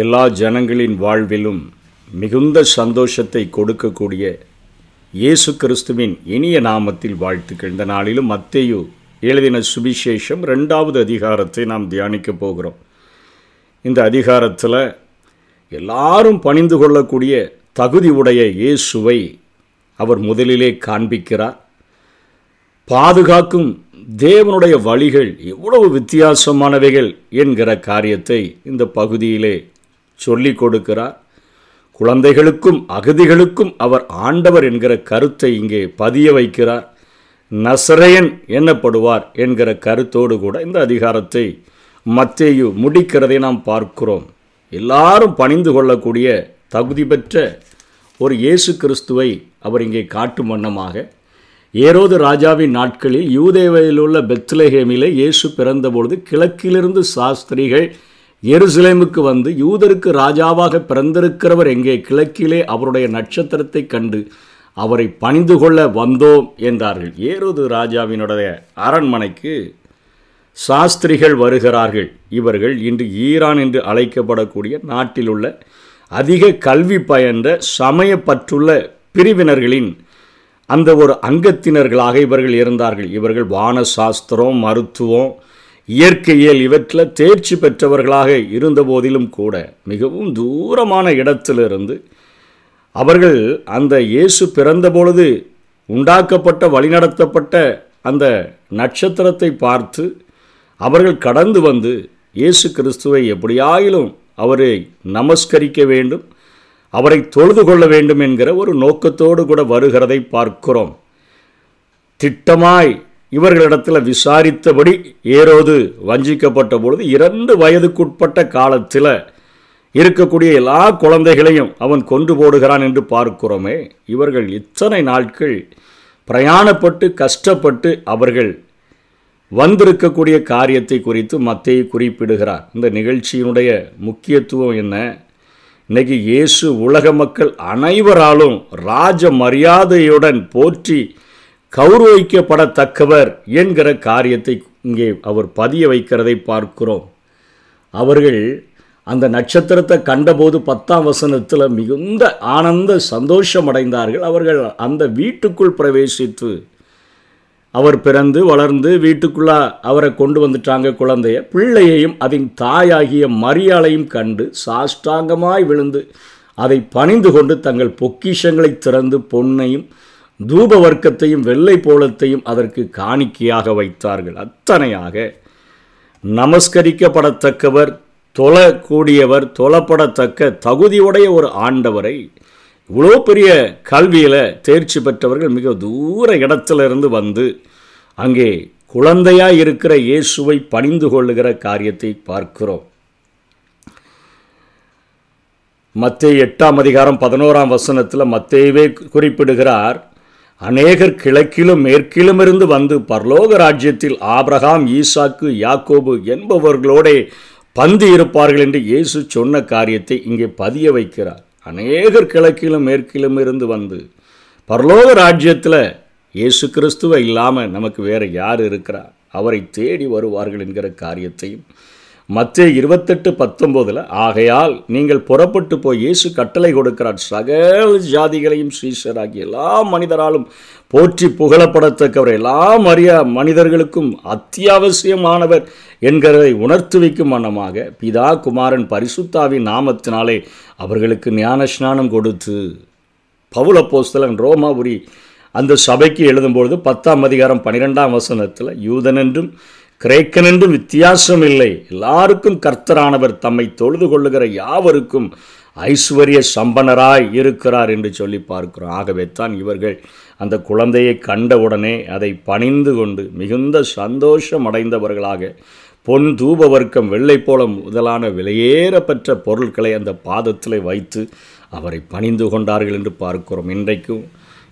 எல்லா ஜனங்களின் வாழ்விலும் மிகுந்த சந்தோஷத்தை கொடுக்கக்கூடிய இயேசு கிறிஸ்துவின் இனிய நாமத்தில் வாழ்த்துக்கள். இந்த நாளிலும் மத்தேயு எழுதின சுவிசேஷம் ரெண்டாவது அதிகாரத்தை நாம் தியானிக்க போகிறோம். இந்த அதிகாரத்தில் எல்லாரும் பணிந்து கொள்ளக்கூடிய தகுதி உடைய இயேசுவை அவர் முதலிலே காண்பிக்கிறார். பாதுகாக்கும் தேவனுடைய வழிகள் எவ்வளவு வித்தியாசமானவைகள் என்கிற காரியத்தை இந்த பகுதியிலே சொல்லிக் கொடுக்கிறார். குழந்தைகளுக்கும் அகதிகளுக்கும் அவர் ஆண்டவர் என்கிற கருத்தை இங்கே பதிய வைக்கிறார். நசரையன் என்னப்படுவார் என்கிற கருத்தோடு கூட இந்த அதிகாரத்தை மத்தேயு முடிக்கிறதை நாம் பார்க்கிறோம். எல்லாரும் பணிந்து கொள்ளக்கூடிய தகுதி பெற்ற ஒரு இயேசு கிறிஸ்துவை அவர் இங்கே காட்டும் வண்ணமாக ஏரோது ராஜாவின் நாட்களில் யூதேவையில் உள்ள பெத்லஹேமிலே இயேசு பிறந்தபொழுது கிழக்கிலிருந்து சாஸ்திரிகள் எருசலேமுக்கு வந்து யூதருக்கு ராஜாவாக பிறந்திருக்கிறவர் எங்கே? கிழக்கிலே அவருடைய நட்சத்திரத்தை கண்டு அவரை பணிந்து கொள்ள வந்தோம் என்றார்கள். ஏரோது ராஜாவினுடைய அரண்மனைக்கு சாஸ்திரிகள் வருகிறார்கள். இவர்கள் இன்று ஈரான் என்று அழைக்கப்படக்கூடிய நாட்டில் உள்ள அதிக கல்வி பயின்ற சமயப்பற்றுள்ள பிரிவினர்களின் அந்த ஒரு அங்கத்தினர்களாக இவர்கள் இருந்தார்கள். இவர்கள் வான சாஸ்திரம் மருத்துவம் இயற்கையியல் இவற்றில் தேர்ச்சி பெற்றவர்களாக இருந்தபோதிலும் கூட மிகவும் தூரமான இடத்திலிருந்து அவர்கள் அந்த இயேசு பிறந்தபொழுது உண்டாக்கப்பட்ட வழிநடத்தப்பட்ட அந்த நட்சத்திரத்தை பார்த்து அவர்கள் கடந்து வந்து இயேசு கிறிஸ்துவை எப்படியாயிலும் அவரை நமஸ்கரிக்க வேண்டும் அவரை தொழுது கொள்ள வேண்டும் என்கிற ஒரு நோக்கத்தோடு கூட வருகிறதை பார்க்கிறோம். திட்டமாய் இவர்களிடத்தில் விசாரித்தபடி ஏரோது வஞ்சிக்கப்பட்ட பொழுது இரண்டு வயதுக்குட்பட்ட காலத்தில் இருக்கக்கூடிய எல்லா குழந்தைகளையும் அவன் கொண்டு போடுகிறான் என்று பார்க்கிறோமே. இவர்கள் இத்தனை நாட்கள் பிரயாணப்பட்டு கஷ்டப்பட்டு அவர்கள் வந்திருக்கக்கூடிய காரியத்தை குறித்து மத்தையை குறிப்பிடுகிறார். இந்த நிகழ்ச்சியினுடைய முக்கியத்துவம் என்ன? இன்னைக்கு இயேசு உலக மக்கள் அனைவராலும் ராஜ மரியாதையுடன் போற்றி கௌரவிக்கப்படத்தக்கவர் என்கிற காரியத்தை இங்கே அவர் பதிய வைக்கிறதை பார்க்கிறோம். அவர்கள் அந்த நட்சத்திரத்தை கண்டபோது பத்தாம் வசனத்தில் மிகுந்த ஆனந்த சந்தோஷம் அடைந்தார்கள் அவர்கள் அந்த வீட்டுக்குள் பிரவேசித்து அவர் பிறந்து வளர்ந்து வீட்டுக்குள்ளே அவரை கொண்டு வந்துட்டாங்க குழந்தைய. பிள்ளையையும் அதன் தாயாகிய மரியாளையும் கண்டு சாஷ்டாங்கமாய் விழுந்து அதை பணிந்து கொண்டு தங்கள் பொக்கிஷங்களை திறந்து பொன்னையும் தூப வர்க்கத்தையும் வெள்ளை போலத்தையும் அதற்கு காணிக்கையாக வைத்தார்கள். அத்தனையாக நமஸ்கரிக்கப்படத்தக்கவர் தொழக்கூடியவர் தொழப்படத்தக்க தகுதியுடைய ஒரு ஆண்டவரை இவ்வளோ பெரிய கல்வியில் தேர்ச்சி பெற்றவர்கள் மிக தூர இடத்திலிருந்து வந்து அங்கே குழந்தையாக இருக்கிற இயேசுவை பணிந்து கொள்ளுகிற காரியத்தை பார்க்கிறோம். மத்திய எட்டாம் அதிகாரம் பதினோராம் வசனத்தில் மத்தேவே குறிப்பிடுகிறார் அநேகர் கிழக்கிலும் மேற்கிலும் இருந்து வந்து பரலோக ராஜ்யத்தில் ஆபிரகாம் ஈசாக்கு யாக்கோபு என்பவர்களோடே பந்து இருப்பார்கள் என்று இயேசு சொன்ன காரியத்தை இங்கே பதிய வைக்கிறார். அநேகர் கிழக்கிலும் மேற்கிலும் இருந்து வந்து பரலோக ராஜ்யத்தில் இயேசு கிறிஸ்துவை இல்லாமல் நமக்கு வேறு யார் இருக்கிறார் அவரை தேடி வருவார்கள் என்கிற காரியத்தையும் மத்திய இருபத்தெட்டு பத்தொம்போதில் ஆகையால் நீங்கள் புறப்பட்டு போய் இயேசு கட்டளை கொடுக்கிறார். சகல ஜாதிகளையும் ஸ்ரீஷராகி எல்லா மனிதராலும் போற்றி புகழப்படத்தக்கவர். எல்லா மரியா மனிதர்களுக்கும் அத்தியாவசியமானவர் என்கிறதை உணர்த்து வைக்கும் வண்ணமாக பிதா குமாரன் பரிசுத்தாவின் நாமத்தினாலே அவர்களுக்கு ஞான ஸ்நானம் கொடுத்து பவுலப்போஸ்தலன் ரோமாபுரி அந்த சபைக்கு எழுதும்பொழுது பத்தாம் அதிகாரம் பன்னிரெண்டாம் வசனத்தில் யூதனென்றும் கிரேக்கன் என்று வித்தியாசம் இல்லை எல்லாருக்கும் கர்த்தரானவர் தம்மை தொழுது கொள்ளுகிற யாவருக்கும் ஐஸ்வர்ய சம்பனராய் இருக்கிறார் என்று சொல்லி பார்க்கிறோம். ஆகவே தான் இவர்கள் அந்த குழந்தையை கண்டவுடனே அதை பணிந்து கொண்டு மிகுந்த சந்தோஷம் அடைந்தவர்களாக பொன் தூப வர்க்கம் வெள்ளை போல முதலான விலையேறப்பெற்ற பொருட்களை அந்த பாதத்தில் வைத்து அவரை பணிந்து கொண்டார்கள் என்று பார்க்கிறோம். இன்றைக்கும்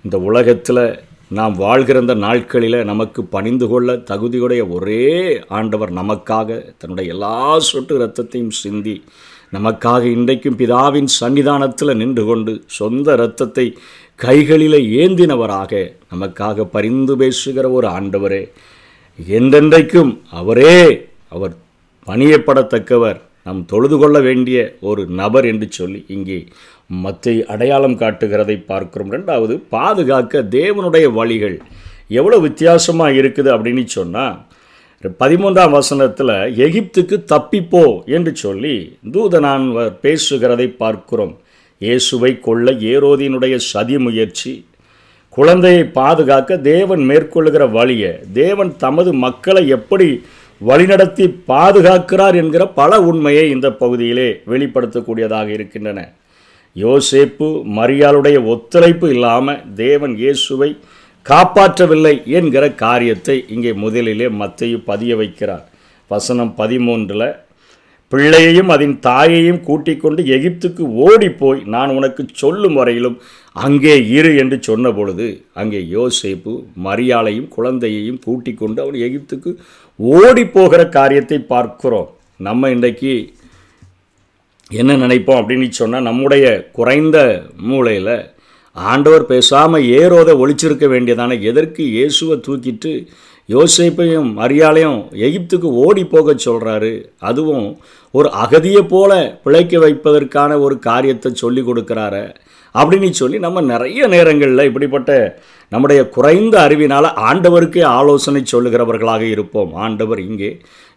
இந்த உலகத்தில் நாம் வாழ்கிற இந்த நாட்களில் நமக்கு பணிந்து கொள்ள தகுதியுடைய ஒரே ஆண்டவர் நமக்காக தன்னுடைய எல்லா சொட்டு இரத்தத்தையும் சிந்தி நமக்காக இன்றைக்கும் பிதாவின் சன்னிதானத்தில் நின்று கொண்டு சொந்த இரத்தத்தை கைகளில் ஏந்தினவராக நமக்காக பரிந்து பேசுகிற ஒரு ஆண்டவரே. என்றென்றைக்கும் அவரே அவர் பணியப்படத்தக்கவர் நாம் தொழுது கொள்ள வேண்டிய ஒரு நபர் என்று சொல்லி இங்கே மத்தை அடையாளம் காட்டுகிறதை பார்க்கிறோம். ரெண்டாவது பாதுகாக்க தேவனுடைய வழிகள் எவ்வளோ வித்தியாசமாக இருக்குது அப்படின்னு சொன்னால் பதிமூன்றாம் வசனத்தில் எகிப்துக்கு தப்பிப்போ என்று சொல்லி தூதனான் பேசுகிறதை பார்க்கிறோம். இயேசுவை கொள்ள ஏரோதியினுடைய சதி முயற்சி குழந்தையை பாதுகாக்க தேவன் மேற்கொள்கிற வழியை தேவன் தமது மக்களை எப்படி வழிநடத்தி பாதுகாக்கிறார் என்கிற பல உண்மையை இந்த பகுதியிலே வெளிப்படுத்தக்கூடியதாக இருக்கின்றன. யோசேப்பு மரியாளுடைய ஒத்துழைப்பு இல்லாமல் தேவன் இயேசுவை காப்பாற்றவில்லை என்கிற காரியத்தை இங்கே முதலிலே மத்தையு பதிய வைக்கிறார். வசனம் பதிமூன்றில் பிள்ளையையும் அதன் தாயையும் கூட்டிக் கொண்டு எகிப்துக்கு ஓடிப்போய் நான் உனக்கு சொல்லும் வரையிலும் அங்கே இரு என்று சொன்ன பொழுது அங்கே யோசேப்பு மரியாளையும் குழந்தையையும் கூட்டிக் கொண்டு அவன் எகிப்துக்கு ஓடி போகிற காரியத்தை பார்க்கிறோம். நம்ம இன்றைக்கு என்ன நினைப்போம் அப்படின்னு சொன்னால் நம்முடைய குறைந்த மூளையில் ஆண்டவர் பேசாமல் ஏரோதை ஒழிச்சிருக்க வேண்டியதான எதற்கு இயேசுவை தூக்கிட்டு யோசிப்பையும் மரியாளையும் எகிப்துக்கு ஓடி போக சொல்கிறாரு அதுவும் ஒரு அகதியை போல பிழைக்க வைப்பதற்கான ஒரு காரியத்தை சொல்லி கொடுக்குறாரு அப்படின்னு சொல்லி நம்ம நிறைய நேரங்களில் இப்படிப்பட்ட நம்முடைய குறைந்த அறிவினால் ஆண்டவருக்கே ஆலோசனை சொல்லுகிறவர்களாக இருப்போம். ஆண்டவர் இங்கே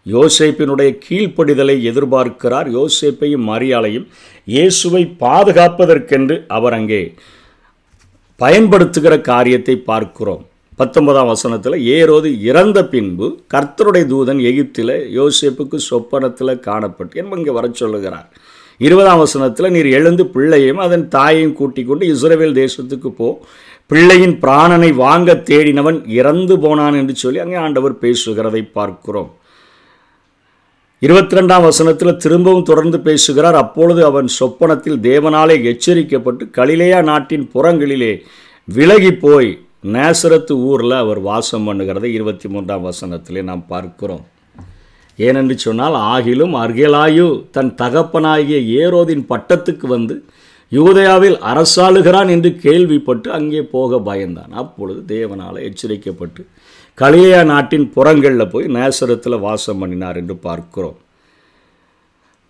யோசேப்பினுடைய கீழ்ப்படிதலை எதிர்பார்க்கிறார். யோசேப்பையும் மரியாளையும் இயேசுவை பாதுகாப்பதற்கென்று அவர் அங்கே பயன்படுத்துகிற காரியத்தை பார்க்கிறோம். பத்தொன்பதாம் வசனத்தில் ஏரோது இறந்த பின்பு கர்த்தருடைய தூதன் எகிப்தில் யோசேப்புக்கு சொப்பனத்தில் காணப்பட்டு என்பது இங்கே வர சொல்லுகிறார். இருபதாம் வசனத்தில் நீர் எழுந்து பிள்ளையும் அதன் தாயையும் கூட்டிக் கொண்டு இஸ்ரேவேல் தேசத்துக்கு போ. பிள்ளையின் பிராணனை வாங்க தேடினவன் இறந்து போனான் என்று சொல்லி அங்கே ஆண்டவர் பேசுகிறதை பார்க்கிறோம். இருபத்தி ரெண்டாம் வசனத்தில் திரும்பவும் தொடர்ந்து பேசுகிறார். அப்பொழுது அவன் சொப்பனத்தில் தேவனாலே எச்சரிக்கப்பட்டு கலிலேயா நாட்டின் புறங்களிலே விலகி போய் நேசரத்து ஊரில் அவர் வாசம் பண்ணுகிறதை இருபத்தி மூன்றாம் வசனத்திலே நாம் பார்க்கிறோம். ஏனென்று சொன்னால் ஆகிலும் அர்கேலாயு தன் தகப்பனாகிய ஏரோதின் பட்டத்துக்கு வந்து யூதயாவில் அரசாளுகிறான் என்று கேள்விப்பட்டு அங்கே போக பயந்தான். அப்பொழுது தேவனால் எச்சரிக்கப்பட்டு கலியா நாட்டின் புறங்களில் போய் நேசரத்தில் வாசம் பண்ணினார் என்று பார்க்கிறோம்.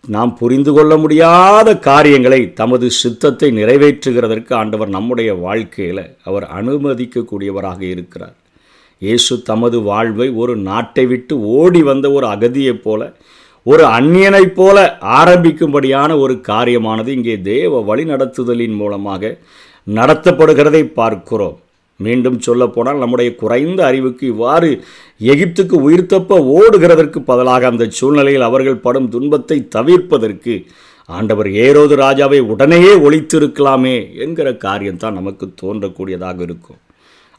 நாம் புரிந்து கொள்ள முடியாத காரியங்களை தமது சித்தத்தை நிறைவேற்றுகிறதற்கு ஆண்டவர் நம்முடைய வாழ்க்கையில் அவர் அனுமதிக்கக்கூடியவராக இருக்கிறார். இயேசு தமது வாழ்வை ஒரு நாட்டை விட்டு ஓடி வந்த ஒரு அகதியைப் போல ஒரு அந்நியனைப் போல ஆரம்பிக்கும்படியான ஒரு காரியமானது இங்கே தேவ வழிநடத்துதலின் மூலமாக நடத்தப்படுகிறதை பார்க்கிறோம். மீண்டும் சொல்லப்போனால் நம்முடைய குறைந்த அறிவுக்கு இவ்வாறு எகிப்துக்கு உயிர் தப்ப ஓடுகிறதற்கு பதிலாக அந்த சூழ்நிலையில் அவர்கள் படும் துன்பத்தை தவிர்ப்பதற்கு ஆண்டவர் ஏரோது ராஜாவை உடனேயே ஒழித்திருக்கலாமே என்கிற காரியம்தான் நமக்கு தோன்றக்கூடியதாக இருக்கும்.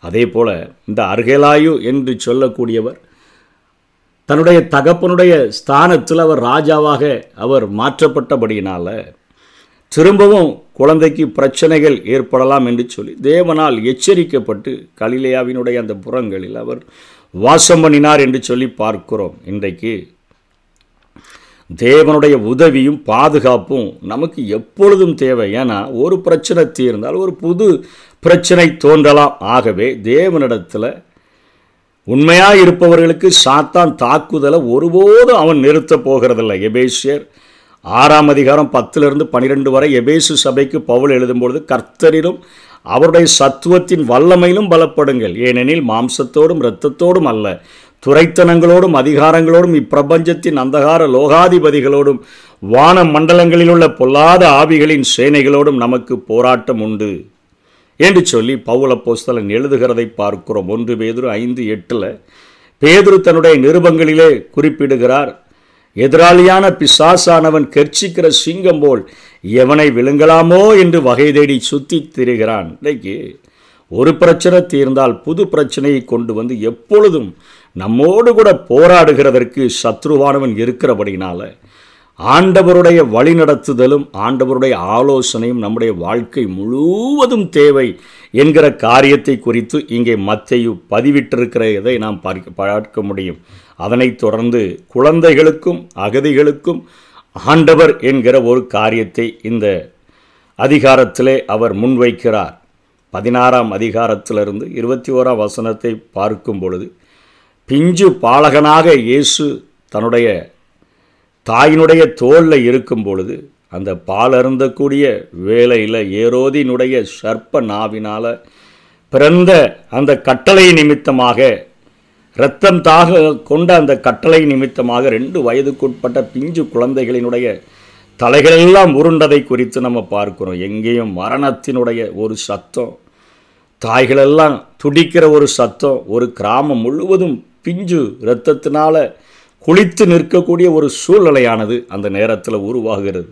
அதே போல இந்த அர்கேலாயு என்று சொல்லக்கூடியவர் தன்னுடைய தகப்பனுடைய ஸ்தானத்தில் அவர் ராஜாவாக அவர் மாற்றப்பட்டபடியினால் திரும்பவும் குழந்தைக்கு பிரச்சனைகள் ஏற்படலாம் என்று சொல்லி தேவனால் எச்சரிக்கப்பட்டு கலிலேயாவினுடைய அந்த புறங்களில் அவர் வாசம் பண்ணினார் என்று சொல்லி பார்க்கிறோம். இன்றைக்கு தேவனுடைய உதவியும் பாதுகாப்பும் நமக்கு எப்பொழுதும் தேவை. ஏன்னா ஒரு பிரச்சனை தீர்ந்தால் ஒரு புது பிரச்சனை தோன்றலாம். ஆகவே தேவனிடத்தில் உண்மையாக இருப்பவர்களுக்கு சாத்தான் தாக்குதலை ஒருபோதும் அவன் நிறுத்தப் போகிறதில்லை. எபேசியர் ஆறாம் அதிகாரம் பத்திலிருந்து பனிரெண்டு வரை எபேசு சபைக்கு பவுல் எழுதும்பொழுது கர்த்தரிலும் அவருடைய சத்துவத்தின் வல்லமையிலும் பலப்படுங்கள். ஏனெனில் மாம்சத்தோடும் இரத்தத்தோடும் அல்ல துரைத்தனங்களோடும் அதிகாரங்களோடும் இப்பிரபஞ்சத்தின் அந்தகார லோகாதிபதிகளோடும் வான மண்டலங்களில் உள்ள பொல்லாத ஆவிகளின் சேனைகளோடும் நமக்கு போராட்டம் உண்டு. என்று சொல்லி பவுல போஸ்தலன் எழுதுகிறதை பார்க்கிறோம். ஒன்று பேதுரு ஐந்து எட்டில் பேதுரு தன்னுடைய நிருபங்களிலே குறிப்பிடுகிறார் எதிராளியான பிசாசானவன் கெர்ச்சிக்கிற சிங்கம் போல் எவனை விழுங்கலாமோ? என்று வகை தேடி சுத்தி திரிகிறான். இன்றைக்கு ஒரு பிரச்சனை தீர்ந்தால் புது பிரச்சனையை கொண்டு வந்து எப்பொழுதும் நம்மோடு கூட போராடுகிறதற்கு சத்ருவானவன் இருக்கிறபடினால ஆண்டவருடைய வழிநடத்துதலும் ஆண்டவருடைய ஆலோசனையும் நம்முடைய வாழ்க்கை முழுவதும் தேவை என்கிற காரியத்தை குறித்து இங்கே மத்தையு பதிவிட்டிருக்கிற இதை நாம் பார்க்க பார்க்க முடியும். அதனைத் தொடர்ந்து குழந்தைகளுக்கும் அகதிகளுக்கும் ஆண்டவர் என்கிற ஒரு காரியத்தை இந்த அதிகாரத்திலே அவர் முன்வைக்கிறார். பதினாறாம் அதிகாரத்திலிருந்து இருபத்தி ஓராம் வசனத்தை பார்க்கும் பொழுது பிஞ்சு பாலகனாக இயேசு தன்னுடைய தாயினுடைய தோளில் இருக்கும் பொழுது அந்த பால் அருந்தக்கூடிய வேலையில் ஏரோதினுடைய சர்ப்ப நாவினால் பிறந்த அந்த கட்டளை நிமித்தமாக இரத்தம் தாக கொண்ட அந்த கட்டளை நிமித்தமாக ரெண்டு வயதுக்குட்பட்ட பிஞ்சு குழந்தைகளினுடைய தலைகளெல்லாம் உருண்டதை குறித்து நம்ம பார்க்கிறோம். எங்கேயும் மரணத்தினுடைய ஒரு சத்தம் தாய்களெல்லாம் துடிக்கிற ஒரு சத்தம் ஒரு கிராமம் முழுவதும் பிஞ்சு இரத்தத்தினால் குளித்து நிற்கக்கூடிய ஒரு சூழ்நிலையானது அந்த நேரத்தில் உருவாகிறது.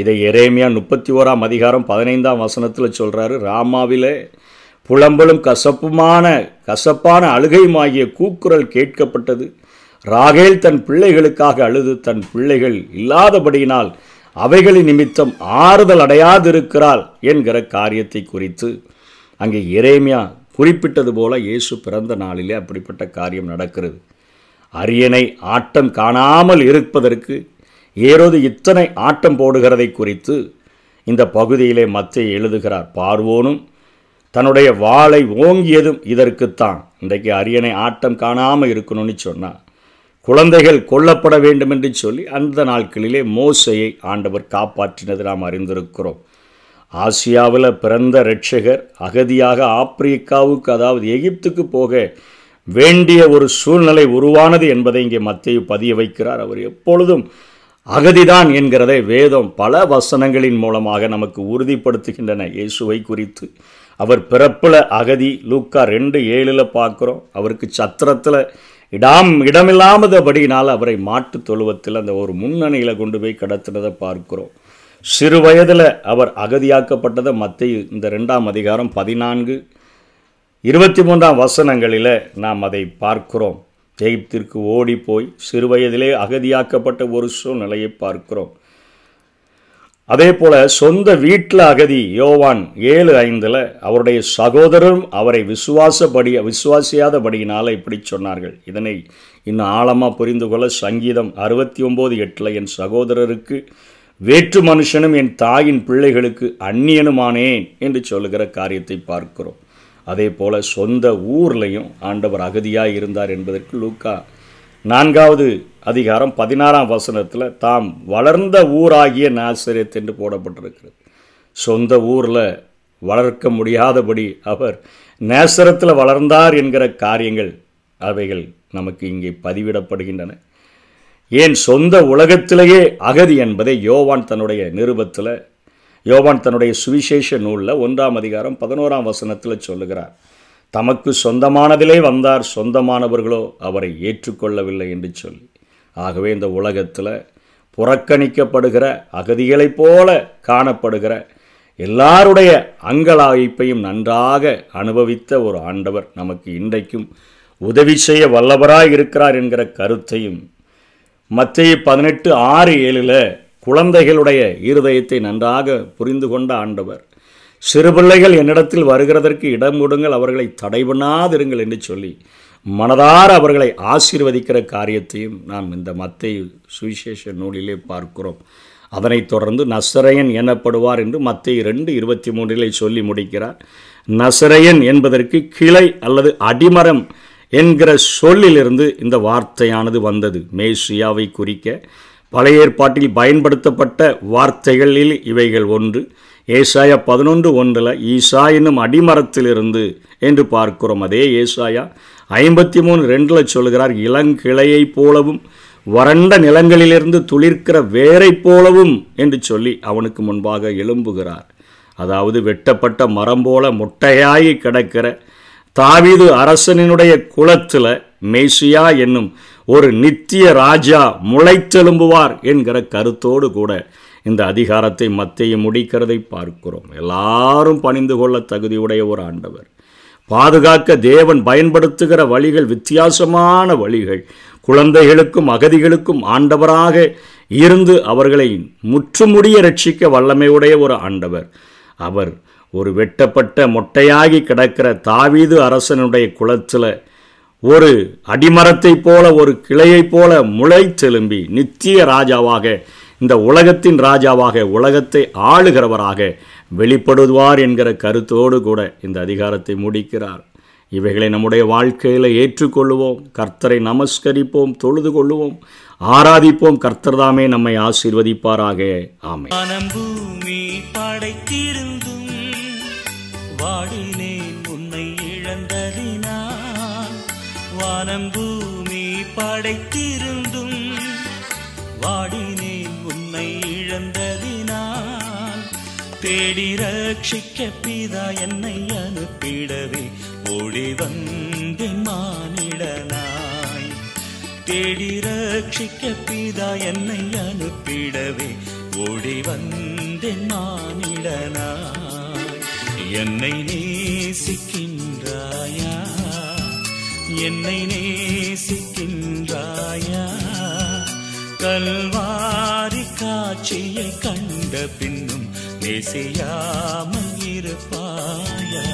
இதை எரேமியா முப்பத்தி ஓராம் அதிகாரம் பதினைந்தாம் வசனத்தில் சொல்கிறாரு ராமாவிலே புலம்பலும் கசப்புமான கசப்பான அழுகையுமாகிய கூக்குரல் கேட்கப்பட்டது. ராகேல் தன் பிள்ளைகளுக்காக அழுது தன் பிள்ளைகள் இல்லாதபடியினால் அவைகளின் நிமித்தம் ஆறுதல் அடையாதிருக்கிறாள் என்கிற காரியத்தை குறித்து அங்கே இறைமையா குறிப்பிட்டது போல இயேசு பிறந்த நாளிலே அப்படிப்பட்ட காரியம் நடக்கிறது. அரியணை ஆட்டம் காணாமல் இருப்பதற்கு ஏரோது இத்தனை ஆட்டம் போடுகிறதை குறித்து இந்த பகுதியிலே மத்திய எழுதுகிறார். பார்வோனும் தன்னுடைய வாளை ஓங்கியதும் இதற்குத்தான். இன்றைக்கு அரியணை ஆட்டம் காணாமல் இருக்கணும்னு சொன்னார் குழந்தைகள் கொல்லப்பட வேண்டும் என்று சொல்லி அந்த நாட்களிலே மோசையை ஆண்டவர் காப்பாற்றினது நாம் அறிந்திருக்கிறோம். ஆசியாவில் பிறந்த ரட்சகர் அகதியாக ஆப்பிரிக்காவுக்கு அதாவது எகிப்துக்கு போக வேண்டிய ஒரு சூழ்நிலை உருவானது என்பதை இங்கே மத்திய பதிய வைக்கிறார். அவர் எப்பொழுதும் அகதிதான் என்கிறதை வேதம் பல வசனங்களின் மூலமாக நமக்கு உறுதிப்படுத்துகின்றன. இயேசுவை குறித்து அவர் பிறப்பில் அகதி லூக்கா ரெண்டு ஏழில் பார்க்குறோம். அவருக்கு சத்திரத்தில் இடம் இடமில்லாமதபடியினால் அவரை மாட்டு தொழுவத்தில் அந்த ஒரு முன்னணியில் கொண்டு போய் கடத்தினதை பார்க்கிறோம். சிறு வயதில் அவர் அகதியாக்கப்பட்டதை மத்திய இந்த ரெண்டாம் அதிகாரம் பதினான்கு இருபத்தி மூன்றாம் வசனங்களில் நாம் அதை பார்க்கிறோம். எகிப்திற்கு ஓடிப்போய் சிறுவயதிலே அகதியாக்கப்பட்ட ஒரு சூழ்நிலையை பார்க்கிறோம். அதே போல சொந்த வீட்டில் அகதி யோவான் ஏழு ஐந்தில் அவருடைய சகோதரரும் அவரை விசுவாசப்படி விசுவாசியாதபடியினால் இப்படி சொன்னார்கள். இதனை இன்னும் ஆழமாக புரிந்து கொள்ள சங்கீதம் அறுபத்தி ஒம்போது எட்டில் என் சகோதரருக்கு வேற்று மனுஷனும் என் தாயின் பிள்ளைகளுக்கு அந்நியனுமானேன் என்று சொல்லுகிற காரியத்தை பார்க்கிறோம். அதே போல் சொந்த ஊர்லையும் ஆண்டவர் அகதியாக இருந்தார் என்பதற்கு லூக்கா நான்காவது அதிகாரம் பதினாறாம் வசனத்தில் தாம் வளர்ந்த ஊராகிய நாசிரியத் என்று போடப்பட்டிருக்கிறது. சொந்த ஊரில் வளர்க்க முடியாதபடி அவர் நேசரத்தில் வளர்ந்தார் என்கிற காரியங்கள் அவைகள் நமக்கு இங்கே பதிவிடப்படுகின்றன. ஏன் சொந்த உலகத்திலேயே அகதி என்பதை யோவான் தன்னுடைய நிருபத்தில் யோவான் தன்னுடைய சுவிசேஷ நூலில் ஒன்றாம் அதிகாரம் பதினோராம் வசனத்தில் சொல்லுகிறார் தமக்கு சொந்தமானதிலே வந்தார் சொந்தமானவர்களோ அவரை ஏற்றுக்கொள்ளவில்லை என்று சொல்லி. ஆகவே இந்த உலகத்தில் புறக்கணிக்கப்படுகிற அகதிகளைப் போல காணப்படுகிற எல்லாருடைய அங்கலாய்ப்பையும் நன்றாக அனுபவித்த ஒரு ஆண்டவர் நமக்கு இன்றைக்கும் உதவி செய்ய வல்லவராய் இருக்கிறார் என்கிற கருத்தையும் மத்திய பதினெட்டு ஆறு ஏழில் குழந்தைகளுடைய இருதயத்தை நன்றாக புரிந்து கொண்ட ஆண்டவர் சிறுபிள்ளைகள் என்னிடத்தில் வருகிறதற்கு இடம் கொடுங்கள் அவர்களை தடை பண்ணாதிருங்கள் என்று சொல்லி மனதார அவர்களை ஆசீர்வதிக்கிற காரியத்தையும் நாம் இந்த மத்திய சுவிசேஷ நூலிலே பார்க்கிறோம். அதனைத் தொடர்ந்து நசரையன் எனப்படுவார் என்று மத்திய ரெண்டு இருபத்தி மூன்றிலே சொல்லி முடிக்கிறார். நசரையன் என்பதற்கு கிளை அல்லது அடிமரம் என்கிற சொல்லிலிருந்து இந்த வார்த்தையானது வந்தது. மேசியாவை குறிக்க பழைய ஏற்பாட்டில் பயன்படுத்தப்பட்ட வார்த்தைகளில் இவைகள் ஒன்று. ஏசாயா பதினொன்று ஒன்றில் ஈசா என்னும் அடிமரத்திலிருந்து என்று பார்க்கிறோம். அதே ஏசாயா ஐம்பத்தி மூணு ரெண்டில் சொல்கிறார் இளங்கிளையைப் போலவும் வறண்ட நிலங்களிலிருந்து துளிர்க்கிற வேரைப் போலவும் என்று சொல்லி அவனுக்கு முன்பாக எழும்புகிறார். அதாவது வெட்டப்பட்ட மரம் போல முட்டையாகி கிடக்கிற தாவிது அரசனினுடைய குலத்தில் மேசியா என்னும் ஒரு நித்திய ராஜா முளைத்தெலும்புவார் என்கிற கருத்தோடு கூட இந்த அதிகாரத்தை மத்திய முடிக்கிறதை பார்க்கிறோம். எல்லாரும் பணிந்து கொள்ள தகுதியுடைய ஒரு ஆண்டவர். பாதுகாக்க தேவன் பயன்படுத்துகிற வழிகள் வித்தியாசமான வழிகள். குழந்தைகளுக்கும் அகதிகளுக்கும் ஆண்டவராக இருந்து அவர்களை முற்றுமுடிய ரட்சிக்க வல்லமையுடைய ஒரு ஆண்டவர். அவர் ஒரு வெட்டப்பட்ட மொட்டையாகி கிடக்கிற தாவீது அரசனுடைய குளத்தில் ஒரு அடிமரத்தைப் போல ஒரு கிளையைப் போல முளைத்தெலும்பி நித்திய ராஜாவாக இந்த உலகத்தின் ராஜாவாக உலகத்தை ஆளுகிறவராக வெளிப்படுவார் என்கிற கருத்தோடு கூட இந்த அதிகாரத்தை முடிக்கிறார். இவைகளை நம்முடைய வாழ்க்கையில் ஏற்றுக்கொள்வோம் கர்த்தரை நமஸ்கரிப்போம் தொழுது கொள்வோம் ஆராதிப்போம் கர்த்தர்தாமே நம்மை ஆசீர்வதிப்பாராக. ஆமை வானம் வானம் பூமி படைத்திருந்தும் வாடினேன் உன்னை இழந்ததினால். தேடி ரட்சிக்க பிதா என்னை அனுப்பிடவே ஓடி வந்தேன் மானிடனாய். தேடி ரட்சிக்க பிதா என்னை அனுப்பிடவே ஓடி வந்தேன் மானிடனாய். என்னை நேசிக்கின்றாயா என்னை நேசிக்கின்றாயா? கல்வாரி காட்சியை கண்ட பின்னும் நேசியாமல் இருப்பாயா?